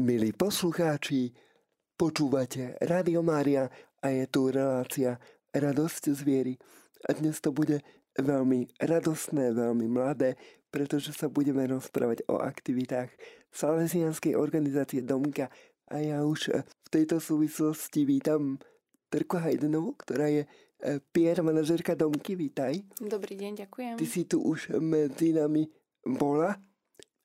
Milí poslucháči, počúvate Radio Mária a je tu relácia Radosť z viery. A dnes to bude veľmi radostné, veľmi mladé, pretože sa budeme rozprávať o aktivitách Salesianskej organizácie Domka a ja už v tejto súvislosti vítam Terku Hajdenovu, ktorá je e, PR manažerka Domky. Vítaj. Dobrý deň, ďakujem. Ty si tu už medzi nami bola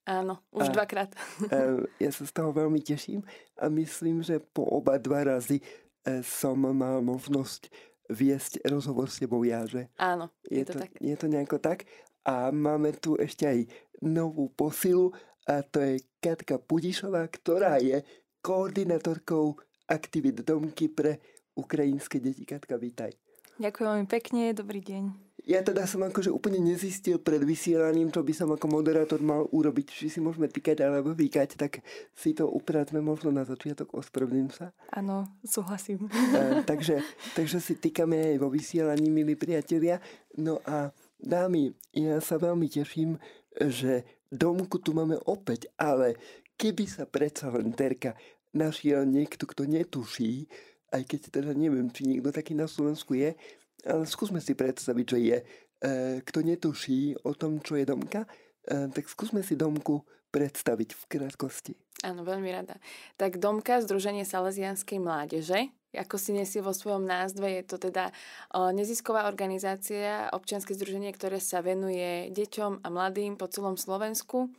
Áno, už a, dvakrát. A, ja sa z toho veľmi teším a myslím, že po oba dva razy e, som mal možnosť viesť rozhovor s tebou ja, že? Áno, je, je to, to tak. Je to nejako tak. A máme tu ešte aj novú posilu a to je Katka Pudišová, ktorá je koordinátorkou aktivít Domky pre ukrajinské deti. Katka, vítaj. Ďakujem veľmi pekne, dobrý deň. Ja teda som akože úplne nezistil pred vysielaním, čo by som ako moderátor mal urobiť. Či si môžeme týkať alebo vykať, tak si to upratme možno na začiatok, ospravedlím sa. Áno, súhlasím. A, takže, takže si týkame aj vo vysielaní, milí priatelia. No a dámy, ja sa veľmi teším, že domku tu máme opäť, ale keby sa predsa len Terka našiel niekto, kto netuší, aj keď teda neviem, či niekto taký na Slovensku je, ale skúsme si predstaviť, že je. E, kto netuší o tom, čo je domka, e, tak skúsme si domku predstaviť v krátkosti. Áno, veľmi rada. Tak Domka, Združenie Salesianskej mládeže, ako si nesie vo svojom názve, je to teda nezisková organizácia, občianske združenie, ktoré sa venuje deťom a mladým po celom Slovensku.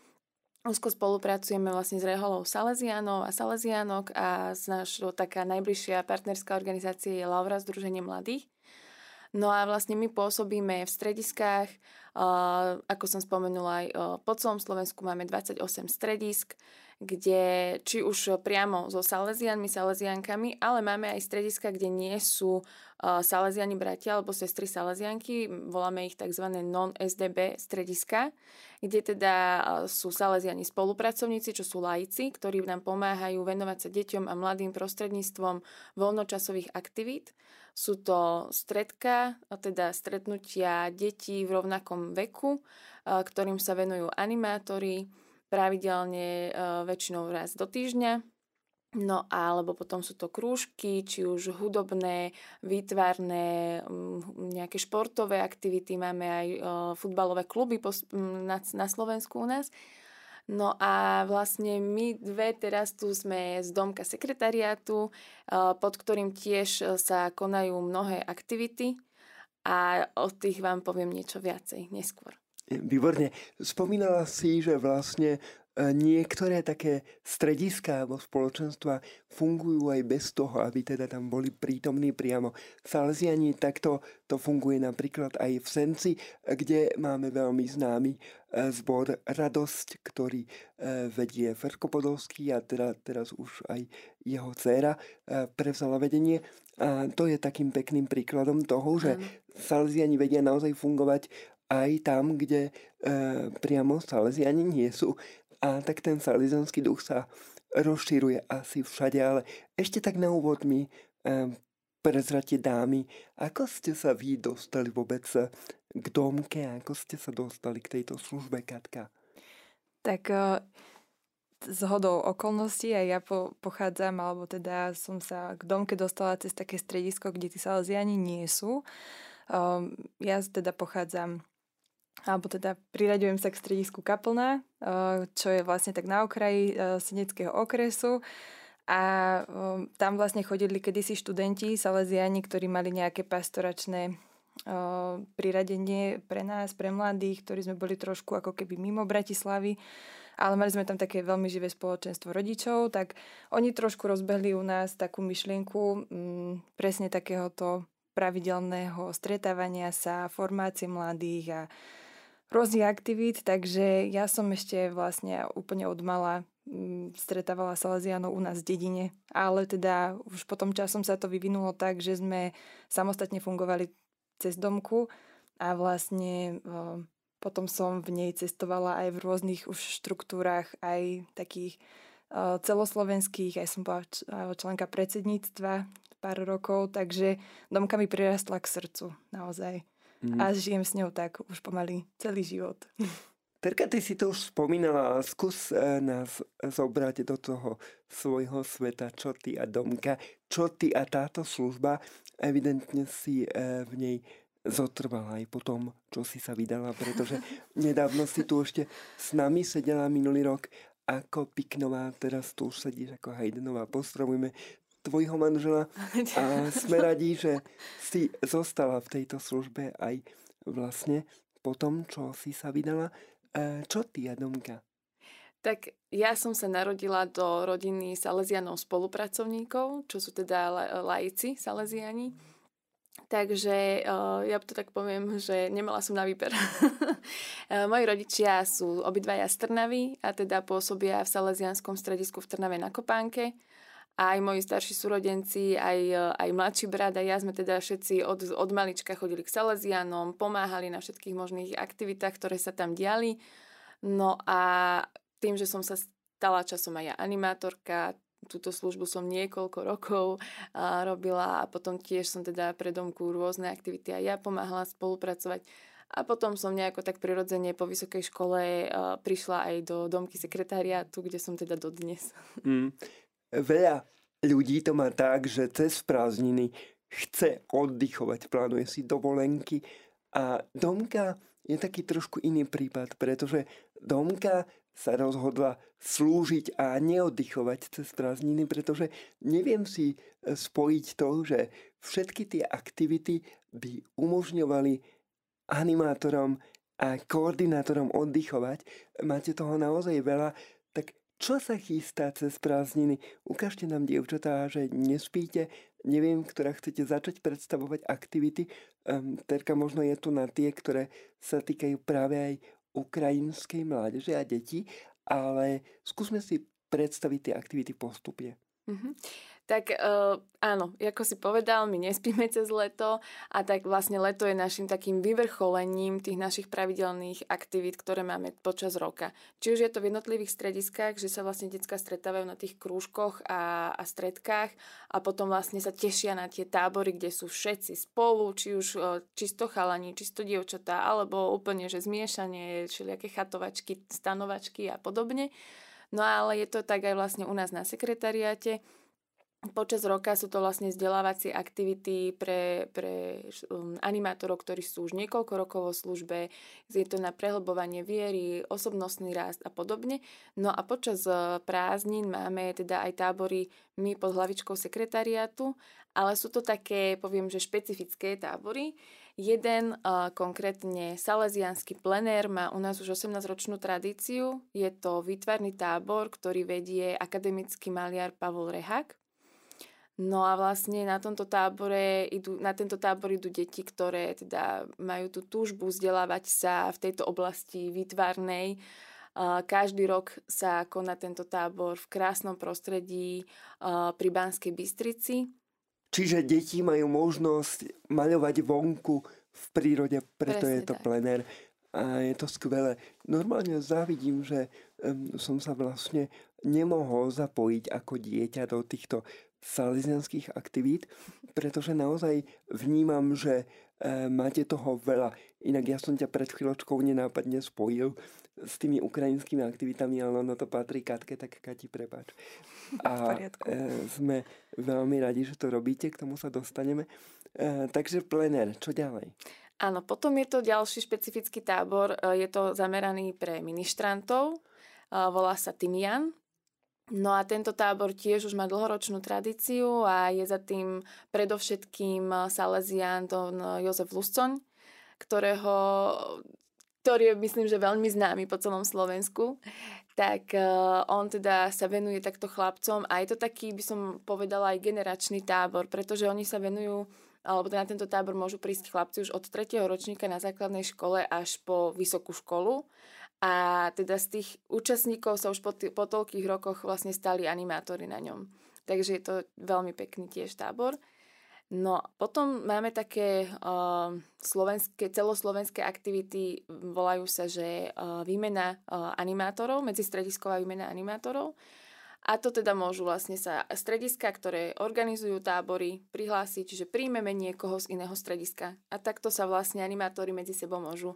Úzko spolupracujeme vlastne s Reholou Salesianov a Salesianok a z našho taká najbližšia partnerská organizácia je Laura Združenie mladých. No a vlastne my pôsobíme v strediskách, ako som spomenula aj po celom Slovensku máme 28 stredisk, kde či už priamo so Salesianmi, Salesiankami, ale máme aj strediska, kde nie sú Salesiani bratia alebo sestry Salesianky, voláme ich tzv. non-SDB strediska, kde teda sú Salesiani spolupracovníci, čo sú laici, ktorí nám pomáhajú venovať sa deťom a mladým prostredníctvom voľnočasových aktivít. Sú to stredka, teda stretnutia detí v rovnakom veku, ktorým sa venujú animátori, pravidelne väčšinou raz do týždňa. No alebo potom sú to krúžky, či už hudobné, výtvarné, nejaké športové aktivity, máme aj futbalové kluby na Slovensku u nás. No a vlastne my dve teraz tu sme z domka sekretariátu, eh, pod ktorým tiež sa konajú mnohé aktivity a o tých vám poviem niečo viacej neskôr. Výborne. Spomínala si, že vlastne E, niektoré také strediská vo spoločenstva fungujú aj bez toho, aby teda tam boli prítomní priamo Salesiani. Takto to funguje napríklad aj v Senci, kde máme veľmi známy e, zbor Radosť, ktorý e, vedie Ferko Podolský a teda, teraz už aj jeho dcéra prevzala vedenie. A to je takým pekným príkladom toho, že Salesiani vedia naozaj fungovať aj tam, kde e, priamo Salesiani nie sú. A tak ten salizanský duch sa rozširuje asi všade, ale ešte tak na úvod mi eh, prezrate dámy, ako ste sa vy dostali vôbec k domke, ako ste sa dostali k tejto službe, Katka? Tak eh, z hodou okolností aj ja po, pochádzam, alebo teda som sa k domke dostala cez také stredisko, kde tí salesiani nie sú. Um, ja teda pochádzam alebo teda priraďujem sa k stredisku Kaplna, eh, čo je vlastne tak na okraji eh, Seneckého okresu. A eh, tam vlastne chodili kedysi študenti, saleziani, ktorí mali nejaké pastoračné priradenie pre nás, pre mladých, ktorí sme boli trošku ako keby mimo Bratislavy, ale mali sme tam také veľmi živé spoločenstvo rodičov, tak oni trošku rozbehli u nás takú myšlienku mm, presne takéhoto pravidelného stretávania sa, formácie mladých a rôznych aktivít, takže ja som ešte vlastne úplne od mala mm, stretávala Salesianov u nás v dedine, ale teda už potom časom sa to vyvinulo tak, že sme samostatne fungovali cez domku a vlastne potom som v nej cestovala aj v rôznych už štruktúrach, aj takých celoslovenských, aj som bola členka predsedníctva pár rokov, takže domka mi prirastla k srdcu naozaj mm. a žijem s ňou tak už pomaly celý život. Terka, ty si to už spomínala, skús e, nás zobrať do toho svojho sveta, čo ty a Domka, čo ty a táto služba, evidentne si e, v nej zotrvala aj po tom, čo si sa vydala, pretože nedávno si tu ešte s nami sedela minulý rok ako Piknová, teraz tu už sedíš ako Hajdenová. Pozdravujeme tvojho manžela a sme radi, že si zostala v tejto službe aj vlastne po tom, čo si sa vydala. E, čo ty, Adomka? Tak ja som sa narodila do rodiny Salesianov spolupracovníkov, čo sú teda laici Salesiani. Takže uh, ja to tak poviem, že nemala som na výber. Moji rodičia sú obidvaja z Trnavy a teda pôsobia v Salesianskom stredisku v Trnave na Kopánke aj moji starší súrodenci, aj, aj mladší brat a ja sme teda všetci od, od malička chodili k Salesianom, pomáhali na všetkých možných aktivitách, ktoré sa tam diali. No a tým, že som sa stala časom aj ja animátorka, túto službu som niekoľko rokov a robila a potom tiež som teda pre domku rôzne aktivity a ja pomáhala spolupracovať. A potom som nejako tak prirodzene po vysokej škole prišla aj do domky sekretariátu, kde som teda dodnes. Mm veľa ľudí to má tak, že cez prázdniny chce oddychovať, plánuje si dovolenky a Domka je taký trošku iný prípad, pretože Domka sa rozhodla slúžiť a neoddychovať cez prázdniny, pretože neviem si e, spojiť to, že všetky tie aktivity by umožňovali animátorom a koordinátorom oddychovať. Máte toho naozaj veľa, čo sa chystá cez prázdniny? Ukážte nám, dievčatá, že nespíte. Neviem, ktorá chcete začať predstavovať aktivity. Um, Terka možno je tu na tie, ktoré sa týkajú práve aj ukrajinskej mládeže a detí, ale skúsme si predstaviť tie aktivity postupne. Mm-hmm. Tak uh, áno, ako si povedal, my nespíme cez leto a tak vlastne leto je našim takým vyvrcholením tých našich pravidelných aktivít, ktoré máme počas roka. Či už je to v jednotlivých strediskách, že sa vlastne detská stretávajú na tých krúžkoch a, a stredkách a potom vlastne sa tešia na tie tábory, kde sú všetci spolu, či už uh, čisto chalani, čisto dievčatá, alebo úplne, že zmiešanie, všelijaké chatovačky, stanovačky a podobne. No ale je to tak aj vlastne u nás na sekretariáte, Počas roka sú to vlastne vzdelávacie aktivity pre, pre um, animátorov, ktorí sú už niekoľko rokov vo službe. Je to na prehlbovanie viery, osobnostný rast a podobne. No a počas uh, prázdnin máme teda aj tábory my pod hlavičkou sekretariátu, ale sú to také, poviem, že špecifické tábory. Jeden uh, konkrétne salesianský plenér má u nás už 18-ročnú tradíciu. Je to výtvarný tábor, ktorý vedie akademický maliar Pavol Rehak. No a vlastne na tomto tábore idú, na tento tábor idú deti, ktoré teda majú tú túžbu vzdelávať sa v tejto oblasti výtvarnej. Každý rok sa koná tento tábor v krásnom prostredí pri Banskej Bystrici. Čiže deti majú možnosť maľovať vonku v prírode, preto Presne je to tak. plenér a je to skvelé. Normálne závidím, že um, som sa vlastne nemohol zapojiť ako dieťa do týchto salesianských aktivít, pretože naozaj vnímam, že e, máte toho veľa. Inak ja som ťa pred chvíľočkou nenápadne spojil s tými ukrajinskými aktivitami, ale ono to patrí Katke, tak Kati, prepáč. A e, sme veľmi radi, že to robíte, k tomu sa dostaneme. E, takže plener, čo ďalej? Áno, potom je to ďalší špecifický tábor, je to zameraný pre ministrantov, volá sa Timian, No a tento tábor tiež už má dlhoročnú tradíciu a je za tým predovšetkým Salesian Don Jozef Luscoň, ktorého, ktorý je myslím, že veľmi známy po celom Slovensku. Tak uh, on teda sa venuje takto chlapcom a je to taký, by som povedala, aj generačný tábor, pretože oni sa venujú alebo teda na tento tábor môžu prísť chlapci už od 3. ročníka na základnej škole až po vysokú školu a teda z tých účastníkov sa už po, t- po toľkých rokoch vlastne stali animátori na ňom. Takže je to veľmi pekný tiež tábor. No potom máme také uh, slovenské, celoslovenské aktivity, volajú sa, že uh, výmena uh, animátorov, medzistredisková výmena animátorov. A to teda môžu vlastne sa strediska, ktoré organizujú tábory, prihlásiť, že príjmeme niekoho z iného strediska. A takto sa vlastne animátori medzi sebou môžu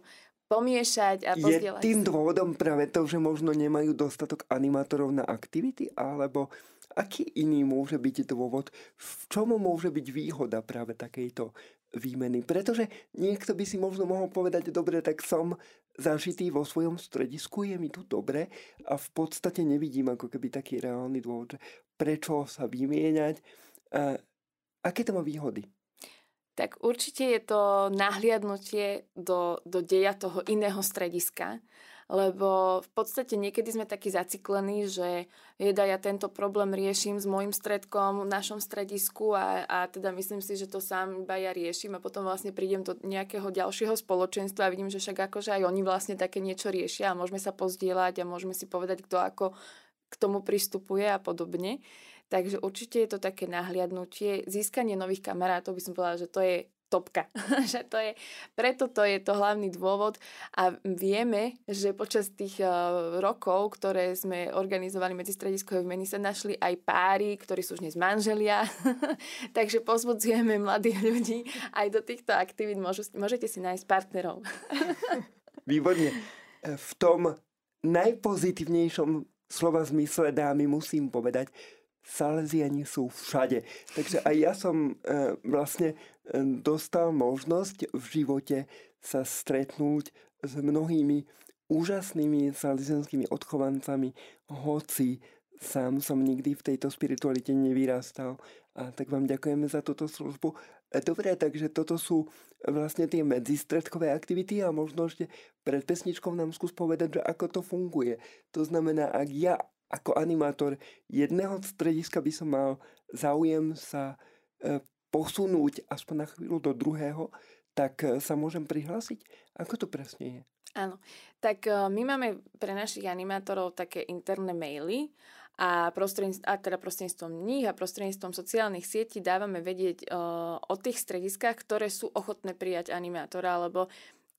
pomiešať a pozdieľať. Je tým dôvodom práve to, že možno nemajú dostatok animátorov na aktivity, alebo aký iný môže byť dôvod, v čom môže byť výhoda práve takejto výmeny? Pretože niekto by si možno mohol povedať, dobre, tak som zažitý vo svojom stredisku, je mi tu dobre a v podstate nevidím ako keby taký reálny dôvod, prečo sa vymieňať. A aké to má výhody? Tak určite je to nahliadnutie do, do deja toho iného strediska, lebo v podstate niekedy sme takí zaciklení, že jeda, ja tento problém riešim s môjim stredkom v našom stredisku a, a teda myslím si, že to sám iba ja riešim a potom vlastne prídem do nejakého ďalšieho spoločenstva a vidím, že však akože aj oni vlastne také niečo riešia a môžeme sa pozdieľať a môžeme si povedať, kto ako k tomu pristupuje a podobne. Takže určite je to také nahliadnutie, získanie nových kamarátov, by som povedala, že to je topka. že to je, preto to je to hlavný dôvod a vieme, že počas tých uh, rokov, ktoré sme organizovali medzi strediskové vmeny, sa našli aj páry, ktorí sú už dnes manželia. Takže pozbudzujeme mladých ľudí aj do týchto aktivít. Môžu, môžete si nájsť partnerov. Výborne. V tom najpozitívnejšom slova zmysle dámy musím povedať, Salesiani sú všade. Takže aj ja som e, vlastne e, dostal možnosť v živote sa stretnúť s mnohými úžasnými salesianskými odchovancami, hoci sám som nikdy v tejto spiritualite nevyrastal. A tak vám ďakujeme za túto službu. E, dobre, takže toto sú vlastne tie medzistredkové aktivity a možno ešte pred pesničkou nám skús povedať, že ako to funguje. To znamená, ak ja ako animátor jedného strediska by som mal záujem sa e, posunúť aspoň na chvíľu do druhého, tak e, sa môžem prihlásiť? Ako to presne je? Áno, tak e, my máme pre našich animátorov také interné maily a, prostredníctvom, a teda prostredníctvom nich a prostredníctvom sociálnych sietí dávame vedieť o tých strediskách, ktoré sú ochotné prijať animátora, alebo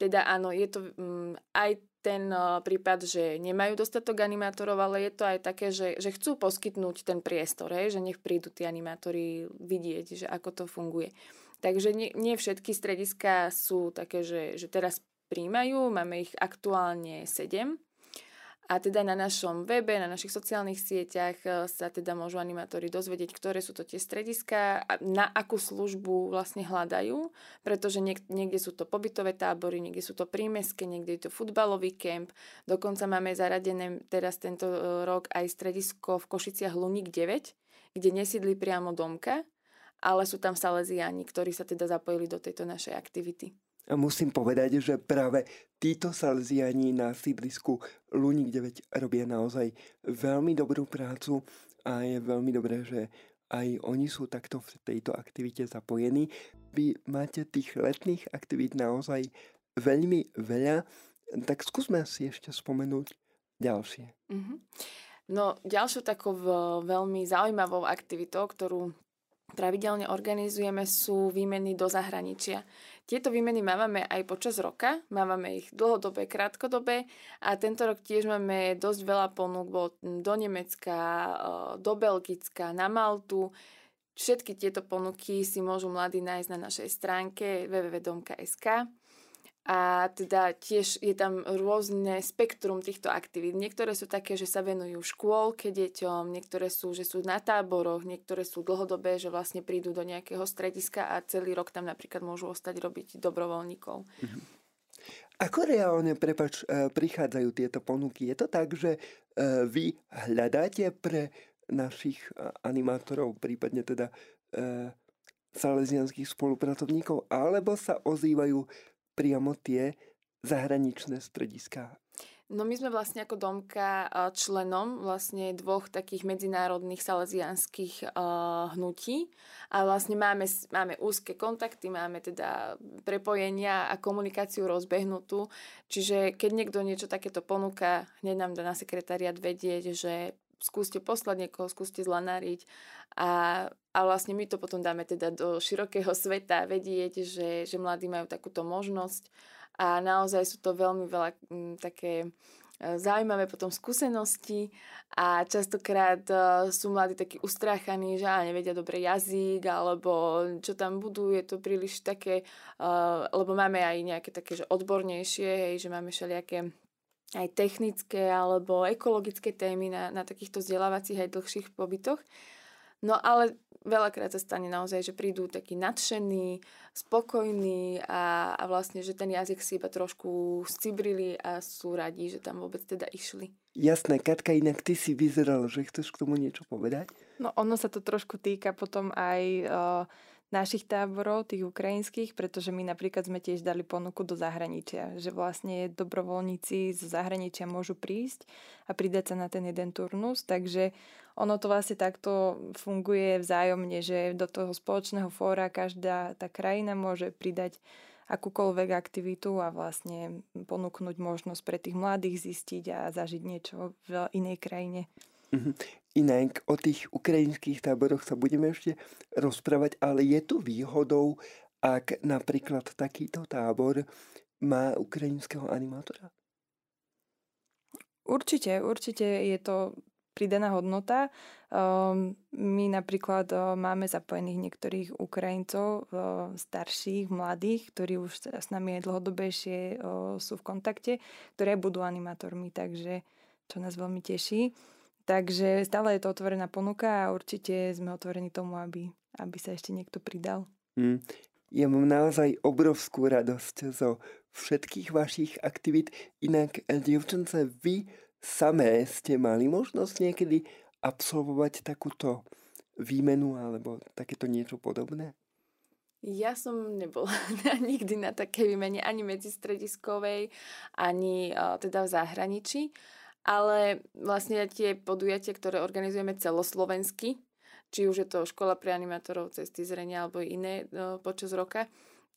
teda áno, je to um, aj ten uh, prípad, že nemajú dostatok animátorov, ale je to aj také, že, že chcú poskytnúť ten priestor, hej, že nech prídu tí animátori vidieť, že ako to funguje. Takže nie, nie všetky strediska sú také, že, že teraz príjmajú, máme ich aktuálne 7 a teda na našom webe, na našich sociálnych sieťach e, sa teda môžu animátori dozvedieť, ktoré sú to tie strediska, na akú službu vlastne hľadajú, pretože niek- niekde sú to pobytové tábory, niekde sú to prímeské, niekde je to futbalový kemp. Dokonca máme zaradené teraz tento e, rok aj stredisko v Košiciach Luník 9, kde nesídli priamo domka, ale sú tam saleziáni, ktorí sa teda zapojili do tejto našej aktivity. A musím povedať, že práve títo salziani na sídlisku Luník 9 robia naozaj veľmi dobrú prácu a je veľmi dobré, že aj oni sú takto v tejto aktivite zapojení. Vy máte tých letných aktivít naozaj veľmi veľa, tak skúsme si ešte spomenúť ďalšie. Mm-hmm. No ďalšou takou veľmi zaujímavou aktivitou, ktorú pravidelne organizujeme, sú výmeny do zahraničia. Tieto výmeny máme aj počas roka, máme ich dlhodobé, krátkodobé a tento rok tiež máme dosť veľa ponúk, do Nemecka, do Belgicka, na Maltu. Všetky tieto ponuky si môžu mladí nájsť na našej stránke www.domka.sk a teda tiež je tam rôzne spektrum týchto aktivít. Niektoré sú také, že sa venujú škôlke deťom, niektoré sú, že sú na táboroch, niektoré sú dlhodobé, že vlastne prídu do nejakého strediska a celý rok tam napríklad môžu ostať robiť dobrovoľníkov. Mhm. Ako reálne, prepač, e, prichádzajú tieto ponuky? Je to tak, že e, vy hľadáte pre našich e, animátorov, prípadne teda salesianských spolupracovníkov, alebo sa ozývajú priamo tie zahraničné strediská? No my sme vlastne ako Domka členom vlastne dvoch takých medzinárodných salesianských hnutí a vlastne máme, máme úzke kontakty, máme teda prepojenia a komunikáciu rozbehnutú, čiže keď niekto niečo takéto ponúka, hneď nám dá na sekretariat vedieť, že skúste poslať niekoho, skúste zlanáriť a, a vlastne my to potom dáme teda do širokého sveta vedieť, že, že mladí majú takúto možnosť. A naozaj sú to veľmi veľa m, také zaujímavé potom skúsenosti. A častokrát sú mladí takí ustráchaní, že nevedia dobre jazyk alebo čo tam budú, je to príliš také, lebo máme aj nejaké také, že odbornejšie, hej, že máme všelijaké aj technické alebo ekologické témy na, na takýchto vzdelávacích aj dlhších pobytoch. No ale veľakrát sa stane naozaj, že prídu takí nadšení, spokojní a, a vlastne, že ten jazyk si iba trošku scibrili a sú radi, že tam vôbec teda išli. Jasné, Katka, inak ty si vyzeral, že chceš k tomu niečo povedať? No ono sa to trošku týka potom aj uh, našich táborov, tých ukrajinských, pretože my napríklad sme tiež dali ponuku do zahraničia, že vlastne dobrovoľníci zo zahraničia môžu prísť a pridať sa na ten jeden turnus, takže ono to vlastne takto funguje vzájomne, že do toho spoločného fóra každá tá krajina môže pridať akúkoľvek aktivitu a vlastne ponúknuť možnosť pre tých mladých zistiť a zažiť niečo v inej krajine. Mhm. Inak o tých ukrajinských táboroch sa budeme ešte rozprávať, ale je tu výhodou, ak napríklad takýto tábor má ukrajinského animátora? Určite, určite je to pridaná hodnota. Um, my napríklad uh, máme zapojených niektorých Ukrajincov, uh, starších, mladých, ktorí už s nami aj dlhodobejšie uh, sú v kontakte, ktoré budú animátormi, takže čo nás veľmi teší. Takže stále je to otvorená ponuka a určite sme otvorení tomu, aby, aby sa ešte niekto pridal. Mm. Ja mám naozaj obrovskú radosť zo všetkých vašich aktivít. Inak, dievčence, vy samé ste mali možnosť niekedy absolvovať takúto výmenu alebo takéto niečo podobné? Ja som nebola nikdy na takej výmene ani medzistrediskovej, ani teda v zahraničí, ale vlastne tie podujatia, ktoré organizujeme celoslovensky, či už je to škola pre animátorov cesty zrenia alebo iné počas roka,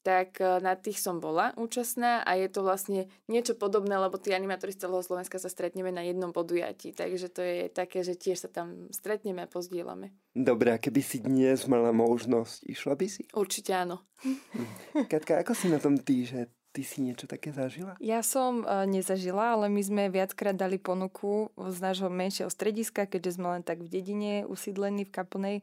tak e, na tých som bola účastná a je to vlastne niečo podobné, lebo tí animátori z celého Slovenska sa stretneme na jednom podujatí, takže to je také, že tiež sa tam stretneme a pozdielame. Dobre, a keby si dnes mala možnosť, išla by si? Určite áno. Hm. Katka, ako si na tom ty, že ty si niečo také zažila? Ja som uh, nezažila, ale my sme viackrát dali ponuku z nášho menšieho strediska, keďže sme len tak v dedine usídlení v Kaplnej,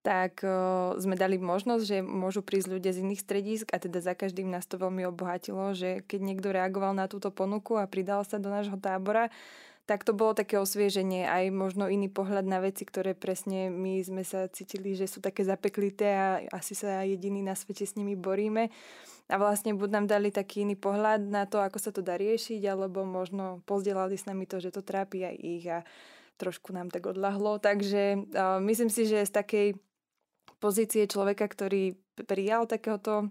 tak uh, sme dali možnosť, že môžu prísť ľudia z iných stredísk a teda za každým nás to veľmi obohatilo, že keď niekto reagoval na túto ponuku a pridal sa do nášho tábora, tak to bolo také osvieženie, aj možno iný pohľad na veci, ktoré presne my sme sa cítili, že sú také zapeklité a asi sa jediní na svete s nimi boríme. A vlastne buď nám dali taký iný pohľad na to, ako sa to dá riešiť, alebo možno pozdielali s nami to, že to trápi aj ich a trošku nám tak odlahlo. Takže uh, myslím si, že z takej pozície človeka, ktorý prijal takéhoto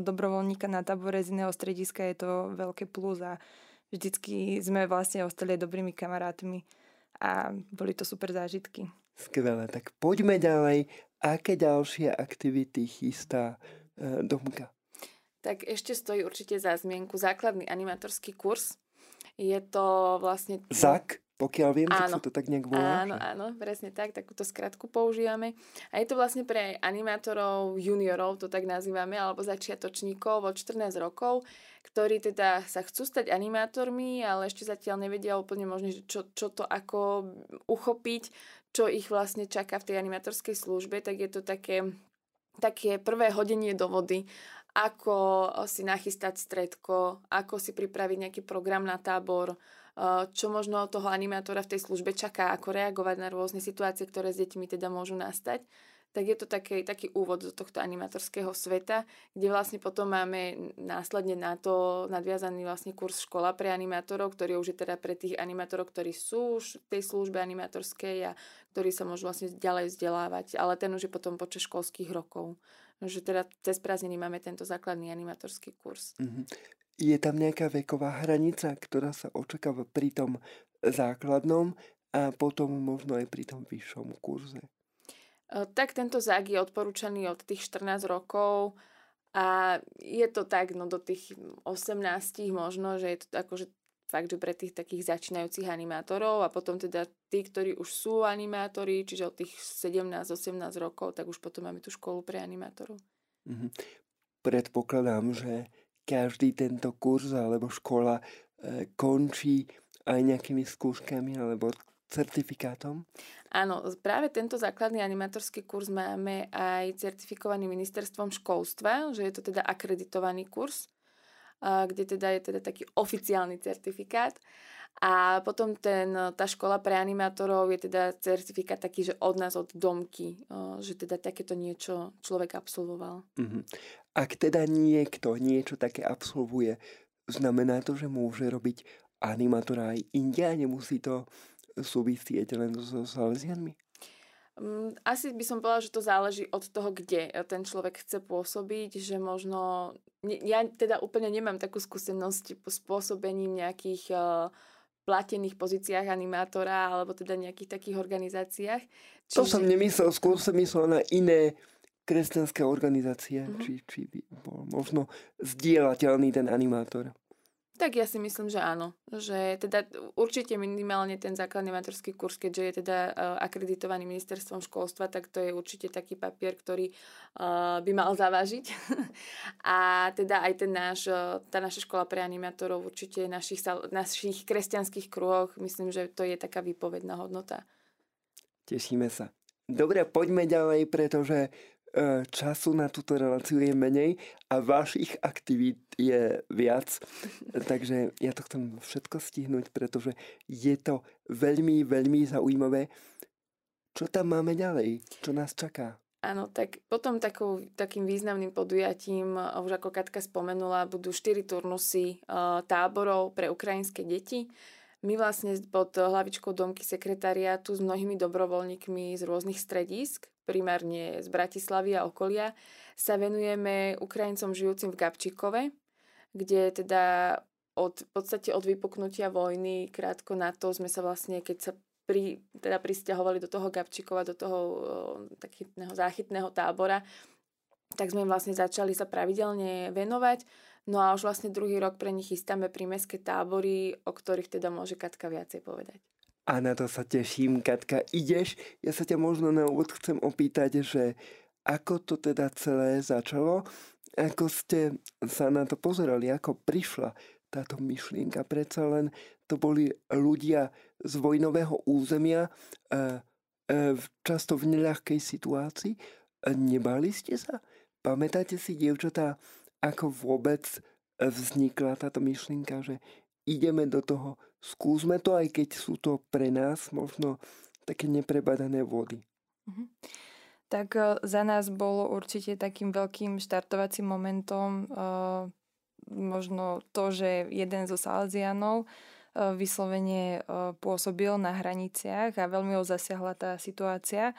dobrovoľníka na tabore z iného strediska, je to veľké plus a vždycky sme vlastne ostali dobrými kamarátmi a boli to super zážitky. Skvelé, tak poďme ďalej. Aké ďalšie aktivity chystá e, Domka? Tak ešte stojí určite za zmienku základný animatorský kurz. Je to vlastne... ZAK? Pokiaľ viem, áno. tak sa to tak nejak volá. Áno, áno, presne tak, takúto skratku používame. A je to vlastne pre animátorov, juniorov, to tak nazývame, alebo začiatočníkov od 14 rokov, ktorí teda sa chcú stať animátormi, ale ešte zatiaľ nevedia úplne možno, čo, čo to ako uchopiť, čo ich vlastne čaká v tej animátorskej službe, tak je to také, také prvé hodenie do vody ako si nachystať stredko, ako si pripraviť nejaký program na tábor, čo možno toho animátora v tej službe čaká, ako reagovať na rôzne situácie, ktoré s deťmi teda môžu nastať tak je to taký, taký úvod do tohto animatorského sveta, kde vlastne potom máme následne na to nadviazaný vlastne kurz škola pre animátorov, ktorý už je teda pre tých animátorov, ktorí sú už v tej službe animatorskej a ktorí sa môžu vlastne ďalej vzdelávať, ale ten už je potom počas školských rokov. Že teda cez prázdniny máme tento základný animatorský kurz. Mm-hmm. Je tam nejaká veková hranica, ktorá sa očakáva pri tom základnom a potom možno aj pri tom vyššom kurze? Tak tento zák je odporúčaný od tých 14 rokov a je to tak no do tých 18 možno, že je to akože fakt, že pre tých takých začínajúcich animátorov a potom teda tí, ktorí už sú animátori, čiže od tých 17-18 rokov, tak už potom máme tú školu pre animátorov. Mm-hmm. Predpokladám, že každý tento kurz alebo škola e, končí aj nejakými skúškami alebo certifikátom? Áno, práve tento základný animatorský kurz máme aj certifikovaný ministerstvom školstva, že je to teda akreditovaný kurz, kde teda je teda taký oficiálny certifikát. A potom ten, tá škola pre animátorov je teda certifikát taký, že od nás, od domky, že teda takéto niečo človek absolvoval. Uh-huh. Ak teda niekto niečo také absolvuje, znamená to, že môže robiť animátora aj india, nemusí to súvisieť len so Salesianmi? Mm, asi by som povedala, že to záleží od toho, kde ten človek chce pôsobiť, že možno, ja teda úplne nemám takú skúsenosť s pôsobením nejakých platených pozíciách animátora alebo teda nejakých takých organizáciách. Čiže... To som nemyslel, skôr som myslel na iné kresťanské organizácie, mm-hmm. či, či by bol možno zdieľateľný ten animátor. Tak ja si myslím, že áno. Že teda určite minimálne ten základný materský kurz, keďže je teda uh, akreditovaný ministerstvom školstva, tak to je určite taký papier, ktorý uh, by mal zavážiť. a teda aj ten náš, uh, tá naša škola pre animátorov určite našich, našich kresťanských kruhoch, myslím, že to je taká výpovedná hodnota. Tešíme sa. Dobre, poďme ďalej, pretože E, času na túto reláciu je menej a vašich aktivít je viac. Takže ja to chcem všetko stihnúť, pretože je to veľmi, veľmi zaujímavé. Čo tam máme ďalej? Čo nás čaká? Áno, tak potom takou, takým významným podujatím, e, už ako Katka spomenula, budú štyri turnusy e, táborov pre ukrajinské deti. My vlastne pod hlavičkou Domky sekretariátu s mnohými dobrovoľníkmi z rôznych stredísk primárne z Bratislavy a okolia, sa venujeme Ukrajincom žijúcim v Gabčíkove, kde teda od, v podstate od vypuknutia vojny krátko na to sme sa vlastne, keď sa pri, teda pristahovali do toho Gabčíkova, do toho takého záchytného tábora, tak sme vlastne začali sa pravidelne venovať. No a už vlastne druhý rok pre nich chystáme prímeské tábory, o ktorých teda môže Katka viacej povedať. A na to sa teším, Katka. Ideš? Ja sa ťa možno na úvod chcem opýtať, že ako to teda celé začalo? Ako ste sa na to pozerali? Ako prišla táto myšlienka? Predsa len to boli ľudia z vojnového územia, e, e, často v neľahkej situácii. Nebali ste sa? Pamätáte si, dievčatá, ako vôbec vznikla táto myšlienka, že ideme do toho skúsme to, aj keď sú to pre nás možno také neprebadané vody. Mhm. Tak e, za nás bolo určite takým veľkým štartovacím momentom uh, možno to, že jeden zo Salesianov uh, vyslovene pôsobil na hraniciach a veľmi ho zasiahla tá situácia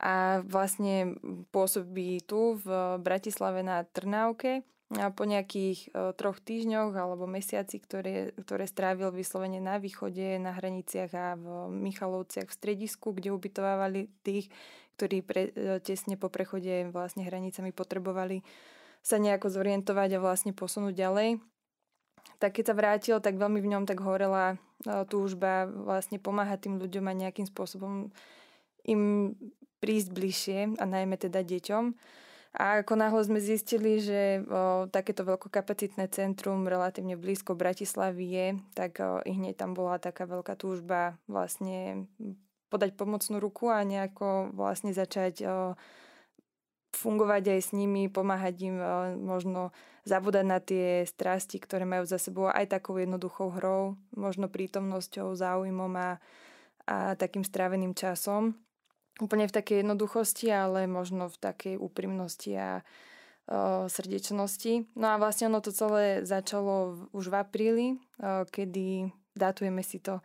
a vlastne pôsobí tu v Bratislave na Trnávke a po nejakých e, troch týždňoch alebo mesiaci, ktoré, ktoré strávil vyslovene na východe, na hraniciach a v Michalovciach v stredisku, kde ubytovávali tých, ktorí pre, e, tesne po prechode vlastne hranicami potrebovali sa nejako zorientovať a vlastne posunúť ďalej. Tak keď sa vrátil, tak veľmi v ňom tak horela e, túžba vlastne pomáhať tým ľuďom a nejakým spôsobom im prísť bližšie a najmä teda deťom. A ako náhle sme zistili, že o, takéto veľkokapacitné centrum relatívne blízko Bratislavy je, tak o, i hneď tam bola taká veľká túžba vlastne podať pomocnú ruku a nejako vlastne začať o, fungovať aj s nimi, pomáhať im možno zabúdať na tie strasti, ktoré majú za sebou aj takou jednoduchou hrou, možno prítomnosťou, záujmom a, a takým stráveným časom úplne v takej jednoduchosti, ale možno v takej úprimnosti a o, srdečnosti. No a vlastne ono to celé začalo už v apríli, o, kedy datujeme si to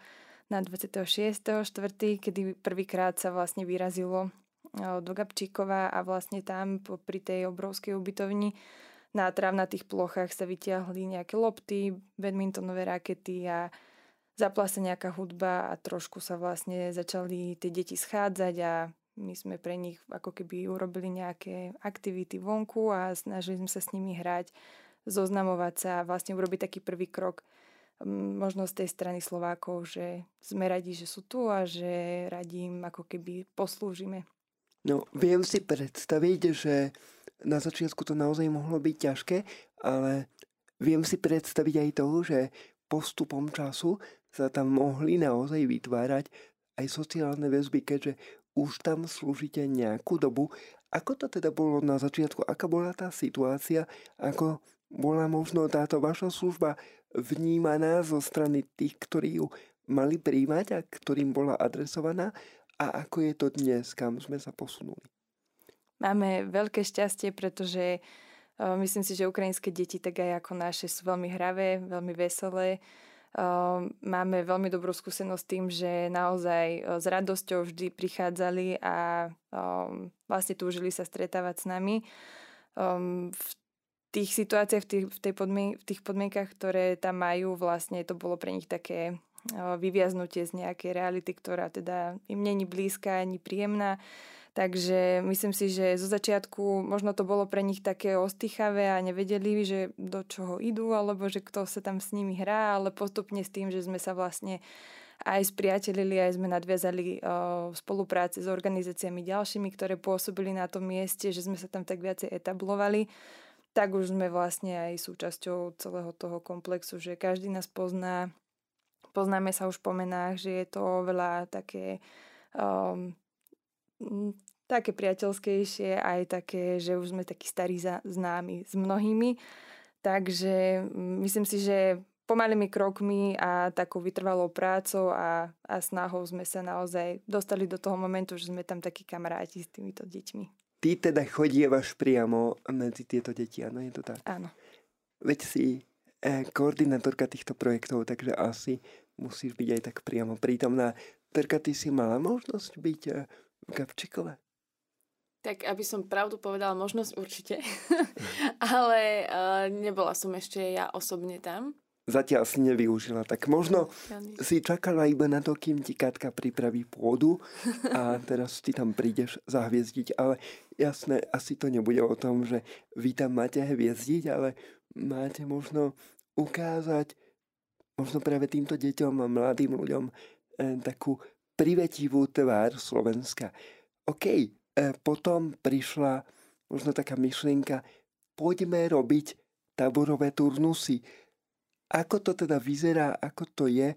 na 26.4., kedy prvýkrát sa vlastne vyrazilo do Gabčíkova a vlastne tam pri tej obrovskej ubytovni na trávnatých plochách sa vytiahli nejaké lopty, badmintonové rakety a zapla sa nejaká hudba a trošku sa vlastne začali tie deti schádzať a my sme pre nich ako keby urobili nejaké aktivity vonku a snažili sme sa s nimi hrať, zoznamovať sa a vlastne urobiť taký prvý krok možno z tej strany Slovákov, že sme radi, že sú tu a že radi im ako keby poslúžime. No, viem si predstaviť, že na začiatku to naozaj mohlo byť ťažké, ale viem si predstaviť aj to, že postupom času sa tam mohli naozaj vytvárať aj sociálne väzby, keďže už tam slúžite nejakú dobu. Ako to teda bolo na začiatku? Aká bola tá situácia? Ako bola možno táto vaša služba vnímaná zo strany tých, ktorí ju mali príjmať a ktorým bola adresovaná? A ako je to dnes? Kam sme sa posunuli? Máme veľké šťastie, pretože uh, myslím si, že ukrajinské deti, tak aj ako naše, sú veľmi hravé, veľmi veselé. Uh, máme veľmi dobrú skúsenosť tým, že naozaj uh, s radosťou vždy prichádzali a um, vlastne túžili sa stretávať s nami. Um, v tých situáciách, v tých, v, tej podmien- v tých podmienkach, ktoré tam majú, vlastne to bolo pre nich také vyviaznutie z nejakej reality, ktorá teda im není blízka ani príjemná. Takže myslím si, že zo začiatku možno to bolo pre nich také ostýchavé a nevedeli, že do čoho idú, alebo že kto sa tam s nimi hrá, ale postupne s tým, že sme sa vlastne aj spriatelili, aj sme nadviazali uh, spolupráce s organizáciami ďalšími, ktoré pôsobili na tom mieste, že sme sa tam tak viacej etablovali, tak už sme vlastne aj súčasťou celého toho komplexu, že každý nás pozná, poznáme sa už po menách, že je to oveľa také um, také priateľskejšie, aj také, že už sme takí starí známi s mnohými. Takže myslím si, že pomalými krokmi a takou vytrvalou prácou a, a snahou sme sa naozaj dostali do toho momentu, že sme tam takí kamaráti s týmito deťmi. Ty teda chodievaš priamo medzi tieto deti, áno, je to tak? Áno. Veď si eh, koordinátorka týchto projektov, takže asi musíš byť aj tak priamo prítomná. Terka, ty si mala možnosť byť eh, v Gabčíkove? Tak aby som pravdu povedala, možnosť určite. Ale uh, nebola som ešte ja osobne tam. Zatiaľ si nevyužila. Tak možno si čakala iba na to, kým ti Katka pripraví pôdu a teraz ty tam prídeš zahviezdiť. Ale jasné, asi to nebude o tom, že vy tam máte hviezdiť, ale máte možno ukázať možno práve týmto deťom a mladým ľuďom eh, takú privetivú tvár Slovenska. OK, E, potom prišla možno taká myšlienka, poďme robiť táborové turnusy. Ako to teda vyzerá, ako to je,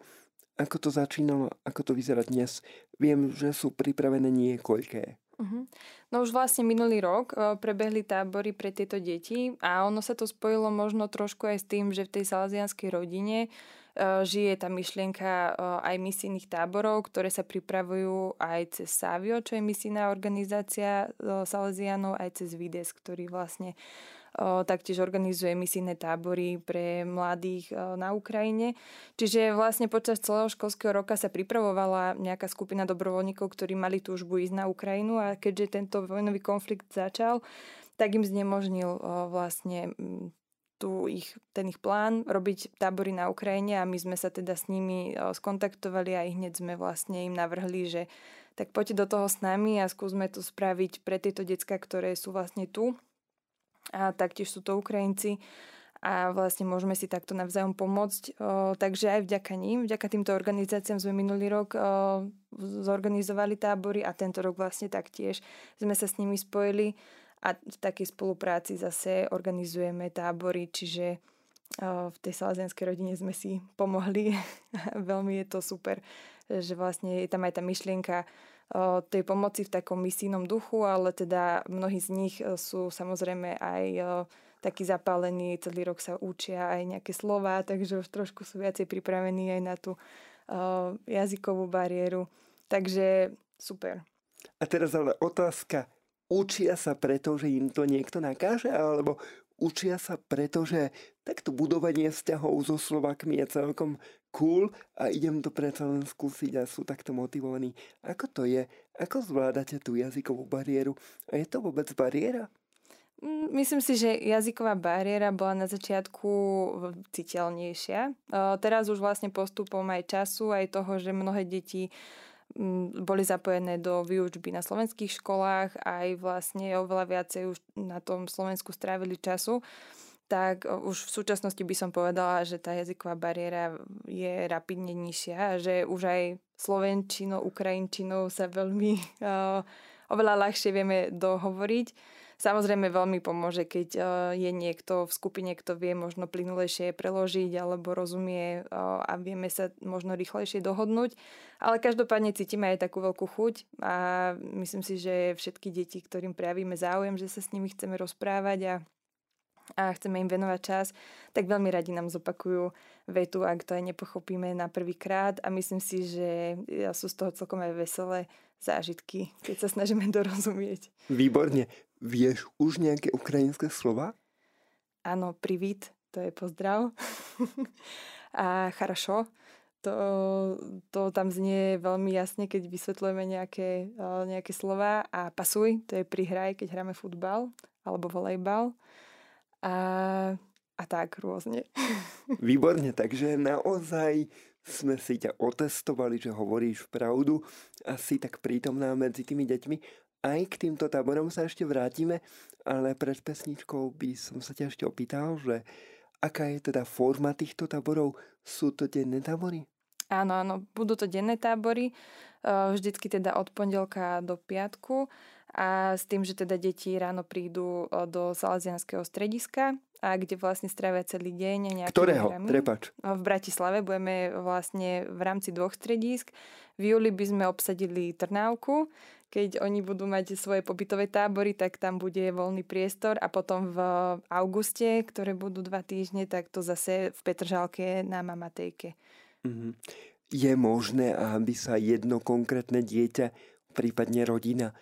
ako to začínalo, ako to vyzerá dnes. Viem, že sú pripravené niekoľké. Uh-huh. No už vlastne minulý rok uh, prebehli tábory pre tieto deti a ono sa to spojilo možno trošku aj s tým, že v tej salazianskej rodine žije tá myšlienka eh, aj misijných táborov, ktoré sa pripravujú aj cez Savio, čo je misijná organizácia eh, Salesianov, aj cez Vides, ktorý vlastne taktiež organizuje misijné tábory pre mladých na Ukrajine. Čiže vlastne počas celého školského roka sa pripravovala nejaká skupina dobrovoľníkov, ktorí mali túžbu ísť na Ukrajinu a keďže tento vojnový konflikt začal, tak im znemožnil vlastne tu ich, ten ich plán robiť tábory na Ukrajine a my sme sa teda s nimi skontaktovali a hneď sme vlastne im navrhli, že tak poďte do toho s nami a skúsme to spraviť pre tieto decka, ktoré sú vlastne tu a taktiež sú to Ukrajinci a vlastne môžeme si takto navzájom pomôcť. O, takže aj vďaka ním, vďaka týmto organizáciám sme minulý rok o, zorganizovali tábory a tento rok vlastne taktiež sme sa s nimi spojili a v takej spolupráci zase organizujeme tábory, čiže v tej salazenskej rodine sme si pomohli. Veľmi je to super, že vlastne je tam aj tá myšlienka tej pomoci v takom misijnom duchu, ale teda mnohí z nich e, sú samozrejme aj takí zapálení, celý rok sa učia aj nejaké slova, takže už trošku sú viacej pripravení aj na tú jazykovú bariéru. Takže super. A teraz ale otázka, učia sa preto, že im to niekto nakáže, alebo učia sa preto, že takto budovanie vzťahov so Slovakmi je celkom cool a idem to predsa len skúsiť a sú takto motivovaní. Ako to je? Ako zvládate tú jazykovú bariéru? A je to vôbec bariéra? Mm, myslím si, že jazyková bariéra bola na začiatku citeľnejšia. Teraz už vlastne postupom aj času, aj toho, že mnohé deti boli zapojené do výučby na slovenských školách, aj vlastne oveľa viacej už na tom Slovensku strávili času, tak už v súčasnosti by som povedala, že tá jazyková bariéra je rapidne nižšia, že už aj slovenčinou, ukrajinčinou sa veľmi uh, oveľa ľahšie vieme dohovoriť. Samozrejme veľmi pomôže, keď uh, je niekto v skupine, kto vie možno plynulejšie preložiť alebo rozumie uh, a vieme sa možno rýchlejšie dohodnúť. Ale každopádne cítime aj takú veľkú chuť a myslím si, že všetky deti, ktorým prejavíme záujem, že sa s nimi chceme rozprávať a a chceme im venovať čas, tak veľmi radi nám zopakujú vetu, ak to aj nepochopíme na prvý krát a myslím si, že sú z toho celkom aj veselé zážitky, keď sa snažíme dorozumieť. Výborne. Vieš už nejaké ukrajinské slova? Áno, privít, to je pozdrav. a charašo, to, to tam znie veľmi jasne, keď vysvetľujeme nejaké, nejaké slova. A pasuj, to je prihraj, keď hráme futbal alebo volejbal a, a tak rôzne. Výborne, takže naozaj sme si ťa otestovali, že hovoríš pravdu a si tak prítomná medzi tými deťmi. Aj k týmto táborom sa ešte vrátime, ale pred pesničkou by som sa ťa ešte opýtal, že aká je teda forma týchto táborov? Sú to denné tábory? Áno, áno, budú to denné tábory, vždycky teda od pondelka do piatku a s tým, že teda deti ráno prídu do Salesianského strediska, a kde vlastne strávia celý deň. Ktorého? Programy. Prepač. V Bratislave budeme vlastne v rámci dvoch stredísk. V júli by sme obsadili Trnávku, keď oni budú mať svoje pobytové tábory, tak tam bude voľný priestor a potom v auguste, ktoré budú dva týždne, tak to zase v Petržálke na Mamatejke. Mm-hmm. Je možné, aby sa jedno konkrétne dieťa, prípadne rodina,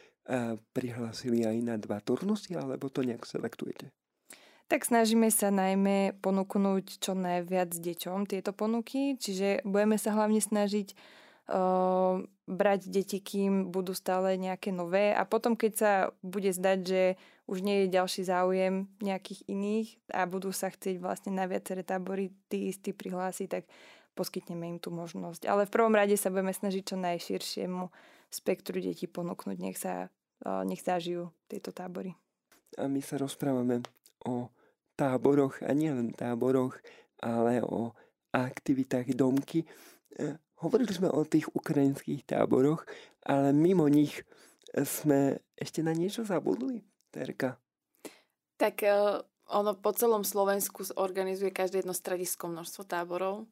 prihlásili aj na dva turnusy, alebo to nejak selektujete? Tak snažíme sa najmä ponúknuť čo najviac deťom tieto ponuky, čiže budeme sa hlavne snažiť brať deti, kým budú stále nejaké nové a potom, keď sa bude zdať, že už nie je ďalší záujem nejakých iných a budú sa chcieť vlastne na viaceré tábory tí istí prihlásiť, tak poskytneme im tú možnosť. Ale v prvom rade sa budeme snažiť čo najširšiemu spektru detí ponúknuť. Nech sa nech zažijú tieto tábory. A my sa rozprávame o táboroch a nielen táboroch, ale o aktivitách domky. Hovorili sme o tých ukrajinských táboroch, ale mimo nich sme ešte na niečo zabudli, Terka. Tak e, ono po celom Slovensku organizuje každé jedno stredisko množstvo táborov.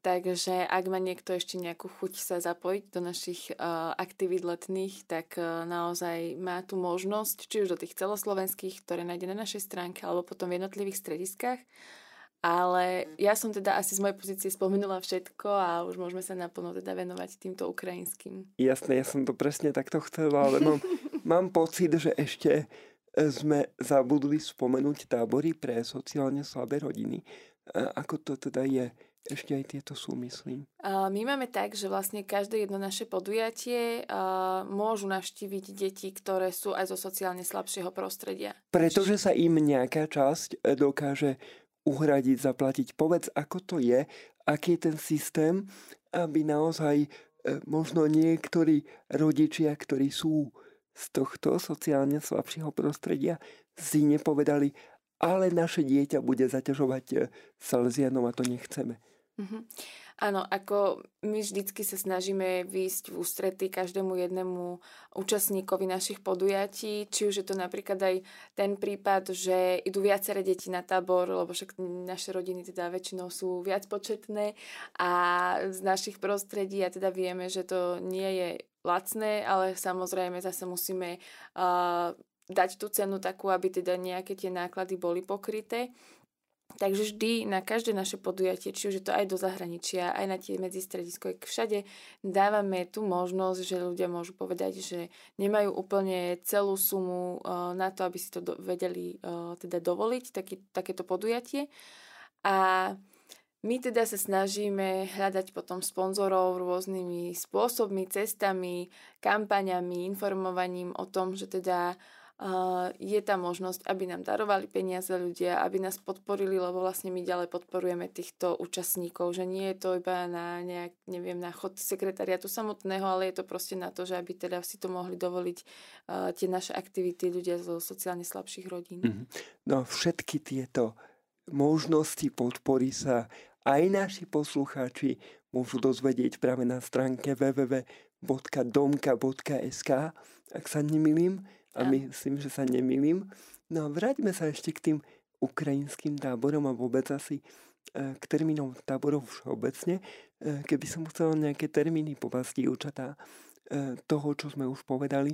Takže ak má niekto ešte nejakú chuť sa zapojiť do našich uh, aktivít letných, tak uh, naozaj má tu možnosť, či už do tých celoslovenských, ktoré nájde na našej stránke, alebo potom v jednotlivých strediskách. Ale ja som teda asi z mojej pozície spomenula všetko a už môžeme sa naplno teda venovať týmto ukrajinským. Jasné, ja som to presne takto chcela, ale mám, mám pocit, že ešte sme zabudli spomenúť tábory pre sociálne slabé rodiny. Ako to teda je? Ešte aj tieto sú, myslím. My máme tak, že vlastne každé jedno naše podujatie môžu navštíviť deti, ktoré sú aj zo sociálne slabšieho prostredia. Pretože sa im nejaká časť e, dokáže uhradiť, zaplatiť. Povedz, ako to je, aký je ten systém, aby naozaj e, možno niektorí rodičia, ktorí sú z tohto sociálne slabšieho prostredia, si nepovedali, ale naše dieťa bude zaťažovať e, Salesianom a to nechceme. Mm-hmm. Áno, ako my vždycky sa snažíme výjsť v ústrety každému jednému účastníkovi našich podujatí, či už je to napríklad aj ten prípad, že idú viaceré deti na tábor, lebo však naše rodiny teda väčšinou sú viac početné a z našich prostredí a teda vieme, že to nie je lacné, ale samozrejme zase musíme uh, dať tú cenu takú, aby teda nejaké tie náklady boli pokryté. Takže vždy na každé naše podujatie, či už je to aj do zahraničia, aj na tie medzistredisko, všade dávame tú možnosť, že ľudia môžu povedať, že nemajú úplne celú sumu uh, na to, aby si to vedeli uh, teda dovoliť, taký, takéto podujatie. A my teda sa snažíme hľadať potom sponzorov rôznymi spôsobmi, cestami, kampaňami, informovaním o tom, že teda je tam možnosť, aby nám darovali peniaze ľudia, aby nás podporili, lebo vlastne my ďalej podporujeme týchto účastníkov, že nie je to iba na nejak, neviem, na chod sekretariatu samotného, ale je to proste na to, že aby teda si to mohli dovoliť uh, tie naše aktivity ľudia zo sociálne slabších rodín. Mm-hmm. No všetky tieto možnosti podpory sa aj naši poslucháči môžu dozvedieť práve na stránke www.domka.sk, ak sa nemýlim A myslím, že sa nemýlim. No a vráťme sa ešte k tým ukrajinským táborom a vôbec asi e, k termínom táborov všeobecne. E, keby som chcel nejaké termíny po vás, dievčatá, e, toho, čo sme už povedali,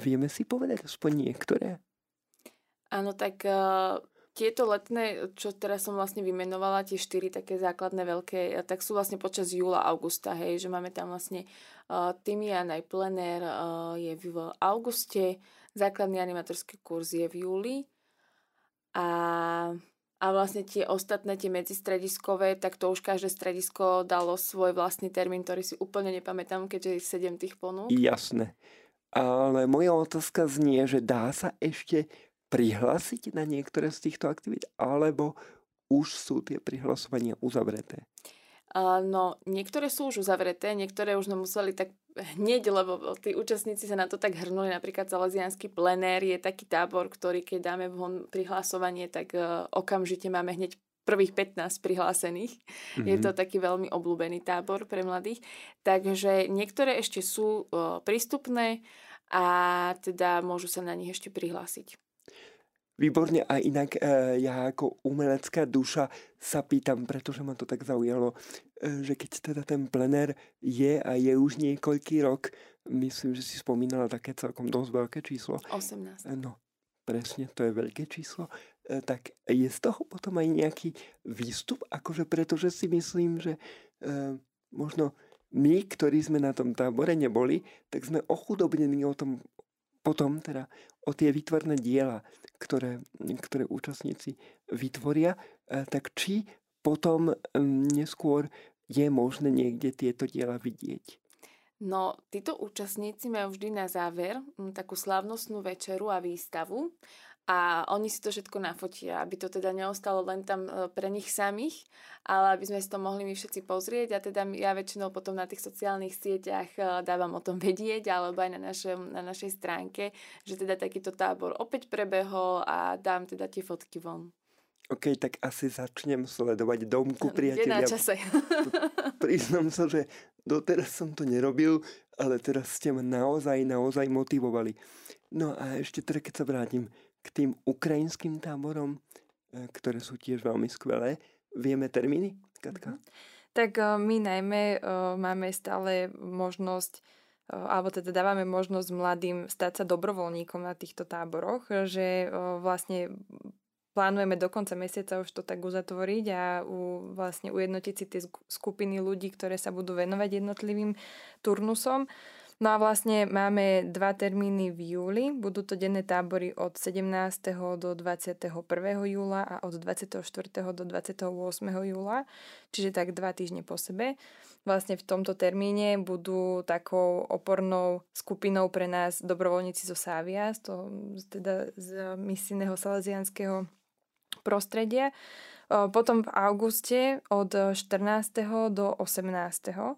vieme si povedať aspoň niektoré? Áno, tak tieto letné, čo teraz som vlastne vymenovala, tie štyri také základné veľké, tak sú vlastne počas júla, augusta, hej, že máme tam vlastne uh, Timian aj plenér uh, je v auguste, základný animatorský kurz je v júli a, a vlastne tie ostatné, tie medzistrediskové, tak to už každé stredisko dalo svoj vlastný termín, ktorý si úplne nepamätám, keďže je sedem tých ponúk. Jasné. Ale moja otázka znie, že dá sa ešte prihlásiť na niektoré z týchto aktivít, alebo už sú tie prihlasovania uzavreté? No, niektoré sú už uzavreté, niektoré už museli tak hneď, lebo tí účastníci sa na to tak hrnuli. Napríklad Salesianský plenér je taký tábor, ktorý keď dáme von prihlasovanie, tak uh, okamžite máme hneď prvých 15 prihlásených. Mm-hmm. Je to mhm. taký veľmi obľúbený tábor pre mladých. Takže niektoré ešte sú uh, prístupné a teda môžu sa na nich ešte prihlásiť. Výborne a inak e, ja ako umelecká duša sa pýtam, pretože ma to tak zaujalo, e, že keď teda ten plenér je a je už niekoľký rok, myslím, že si spomínala také celkom dosť veľké číslo. 18. E, no, presne, to je veľké číslo. E, tak je z toho potom aj nejaký výstup, akože pretože si myslím, že e, možno my, ktorí sme na tom tábore neboli, tak sme ochudobnení o tom, potom teda o tie vytvorné diela ktoré, ktoré účastníci vytvoria, e, tak či potom neskôr je možné niekde tieto diela vidieť. No, títo účastníci majú vždy na záver takú slávnostnú večeru a výstavu a oni si to všetko nafotia, aby to teda neostalo len tam e, pre nich samých, ale aby sme si to mohli my všetci pozrieť a teda ja väčšinou potom na tých sociálnych sieťach e, dávam o tom vedieť alebo aj na, našem, na našej stránke, že teda takýto tábor opäť prebehol a dám teda tie fotky von. OK, tak asi začnem sledovať domku priateľia. Je na čase. Priznám sa, že doteraz som to nerobil, ale teraz ste ma naozaj, naozaj motivovali. No a ešte teda, keď sa vrátim k tým ukrajinským táborom, e, ktoré sú tiež veľmi skvelé. Vieme termíny, Katka? Tak e, my najmä e, máme stále možnosť alebo teda dávame možnosť mladým stať sa dobrovoľníkom na týchto táboroch, že vlastne plánujeme do konca mesiaca už to tak uzatvoriť a u, vlastne ujednotiť si tie skupiny ľudí, ktoré sa budú venovať jednotlivým turnusom. No a vlastne máme dva termíny v júli. Budú to denné tábory od 17. do 21. júla a od 24. do 28. júla, čiže tak dva týždne po sebe. Vlastne v tomto termíne budú takou opornou skupinou pre nás dobrovoľníci zo Sávia, z, toho, teda z misijného salesianského prostredia. Potom v auguste od 14. do 18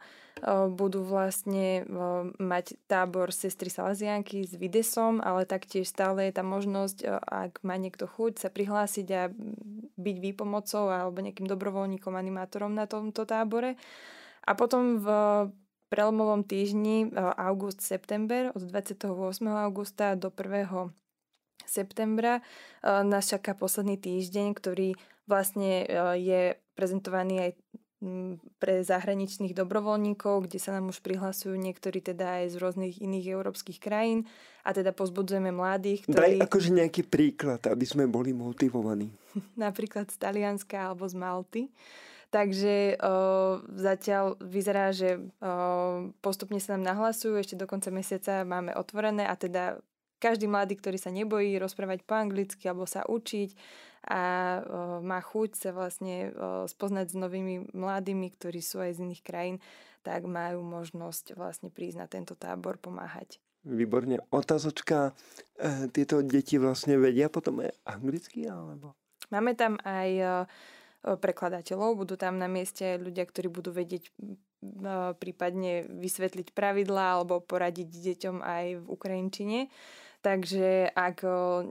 budú vlastne mať tábor sestry Salazianky s Videsom, ale taktiež stále je tam možnosť, ak má niekto chuť, sa prihlásiť a byť výpomocou alebo nejakým dobrovoľníkom, animátorom na tomto tábore. A potom v prelomovom týždni august-september od 28. augusta do 1. septembra nás čaká posledný týždeň, ktorý vlastne je prezentovaný aj pre zahraničných dobrovoľníkov, kde sa nám už prihlasujú niektorí teda aj z rôznych iných európskych krajín a teda pozbudzujeme mladých, ktorí... Daj akože nejaký príklad, aby sme boli motivovaní. Napríklad z Talianska alebo z Malty. Takže o, zatiaľ vyzerá, že o, postupne sa nám nahlasujú, ešte do konca mesiaca máme otvorené a teda každý mladý, ktorý sa nebojí rozprávať po anglicky alebo sa učiť a má chuť sa vlastne spoznať s novými mladými, ktorí sú aj z iných krajín, tak majú možnosť vlastne prísť na tento tábor pomáhať. Výborne. Otázočka, e, tieto deti vlastne vedia potom anglicky alebo? Máme tam aj prekladateľov, budú tam na mieste ľudia, ktorí budú vedieť prípadne vysvetliť pravidlá alebo poradiť deťom aj v Ukrajinčine. Takže ak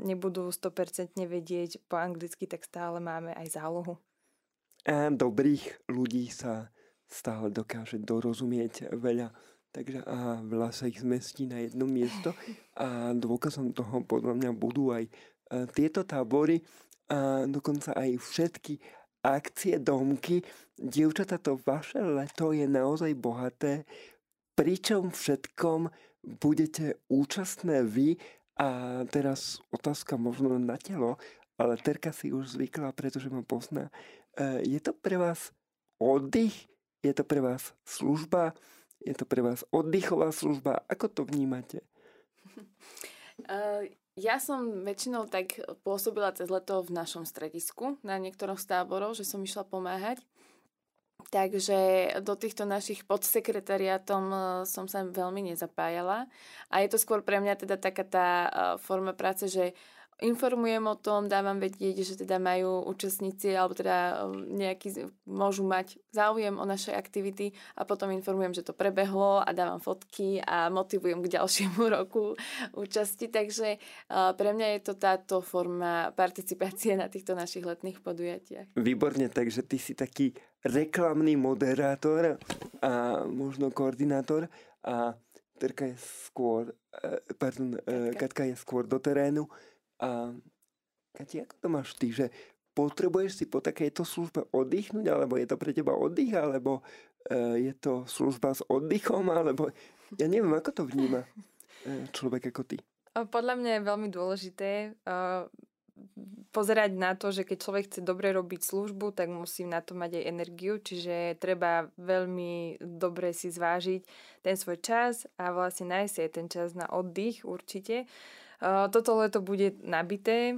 nebudú 100% vedieť po anglicky, tak stále máme aj zálohu. A dobrých ľudí sa stále dokáže dorozumieť veľa. takže a veľa sa ich zmestí na jedno miesto a dôkazom toho podľa mňa budú aj tieto tábory a dokonca aj všetky akcie domky. Dievčata, to vaše leto je naozaj bohaté, pričom všetkom budete účastné vy a teraz otázka možno na telo, ale Terka si už zvykla, pretože ma pozná. E, je to pre vás oddych? Je to pre vás služba? Je to pre vás oddychová služba? Ako to vnímate? Uh, ja som väčšinou tak pôsobila cez leto v našom stredisku na niektorom z táborov, že som išla pomáhať. Takže do týchto našich podsekretariátom e, som sa veľmi nezapájala. A je to skôr pre mňa teda taká tá e, forma práce, že informujem o tom, dávam vedieť, že teda majú účastníci alebo teda um, nejaký, môžu mať záujem o naše aktivity a potom informujem, že to prebehlo a dávam fotky a motivujem k ďalšiemu roku účasti. Takže uh, pre mňa je to táto forma participácie na týchto našich letných podujatiach. Výborne, takže ty si taký reklamný moderátor a možno koordinátor a Terka je skôr, eh, pardon, eh, Katka. Katka je skôr do terénu. A Kati, ako to máš ty, že potrebuješ si po takejto službe oddychnúť, alebo je to pre teba oddych, alebo uh, je to služba s oddychom, alebo ja neviem, ako to vníma uh, človek ako ty. Podľa mňa je veľmi dôležité pozerať na to, že keď človek chce dobre robiť službu, tak musí na to mať aj energiu, čiže treba veľmi dobre si zvážiť ten svoj čas a vlastne nájsť aj ten čas na oddych určite. Uh, toto leto bude nabité,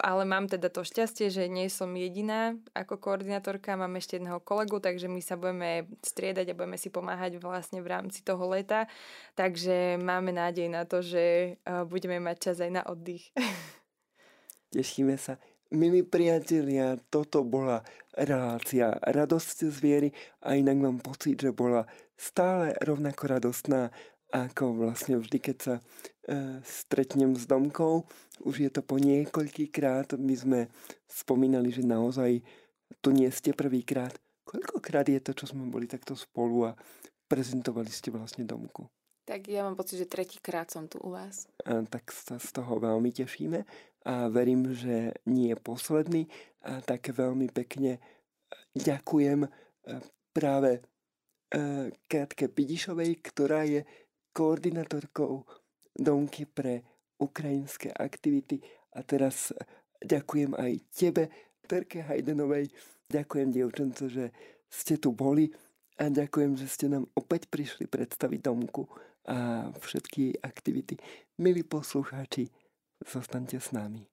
ale mám teda to šťastie, že nie som jediná ako koordinátorka, mám ešte jedného kolegu, takže my sa budeme striedať a budeme si pomáhať vlastne v rámci toho leta, takže máme nádej na to, že budeme mať čas aj na oddych. Tešíme sa. Milí priatelia, toto bola relácia Radosť z viery a inak mám pocit, že bola stále rovnako radostná ako vlastne vždy, keď sa e, stretnem s domkou. Už je to po niekoľkýkrát. My sme spomínali, že naozaj tu nie ste prvýkrát. Koľkokrát je to, čo sme boli takto spolu a prezentovali ste vlastne domku? Tak ja mám pocit, že tretíkrát som tu u vás. A, tak sa z toho veľmi tešíme a verím, že nie je posledný. A tak veľmi pekne e, ďakujem e, práve e, Katke Pidišovej, ktorá je koordinátorkou Domky pre ukrajinské aktivity a teraz ďakujem aj tebe, Terke Hajdenovej. Ďakujem, dievčence, že ste tu boli a ďakujem, že ste nám opäť prišli predstaviť Domku a všetky aktivity. Milí poslucháči, zostaňte s nami.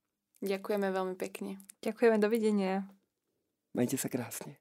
Ďakujeme veľmi pekne. Ďakujeme, dovidenia. Majte sa krásne.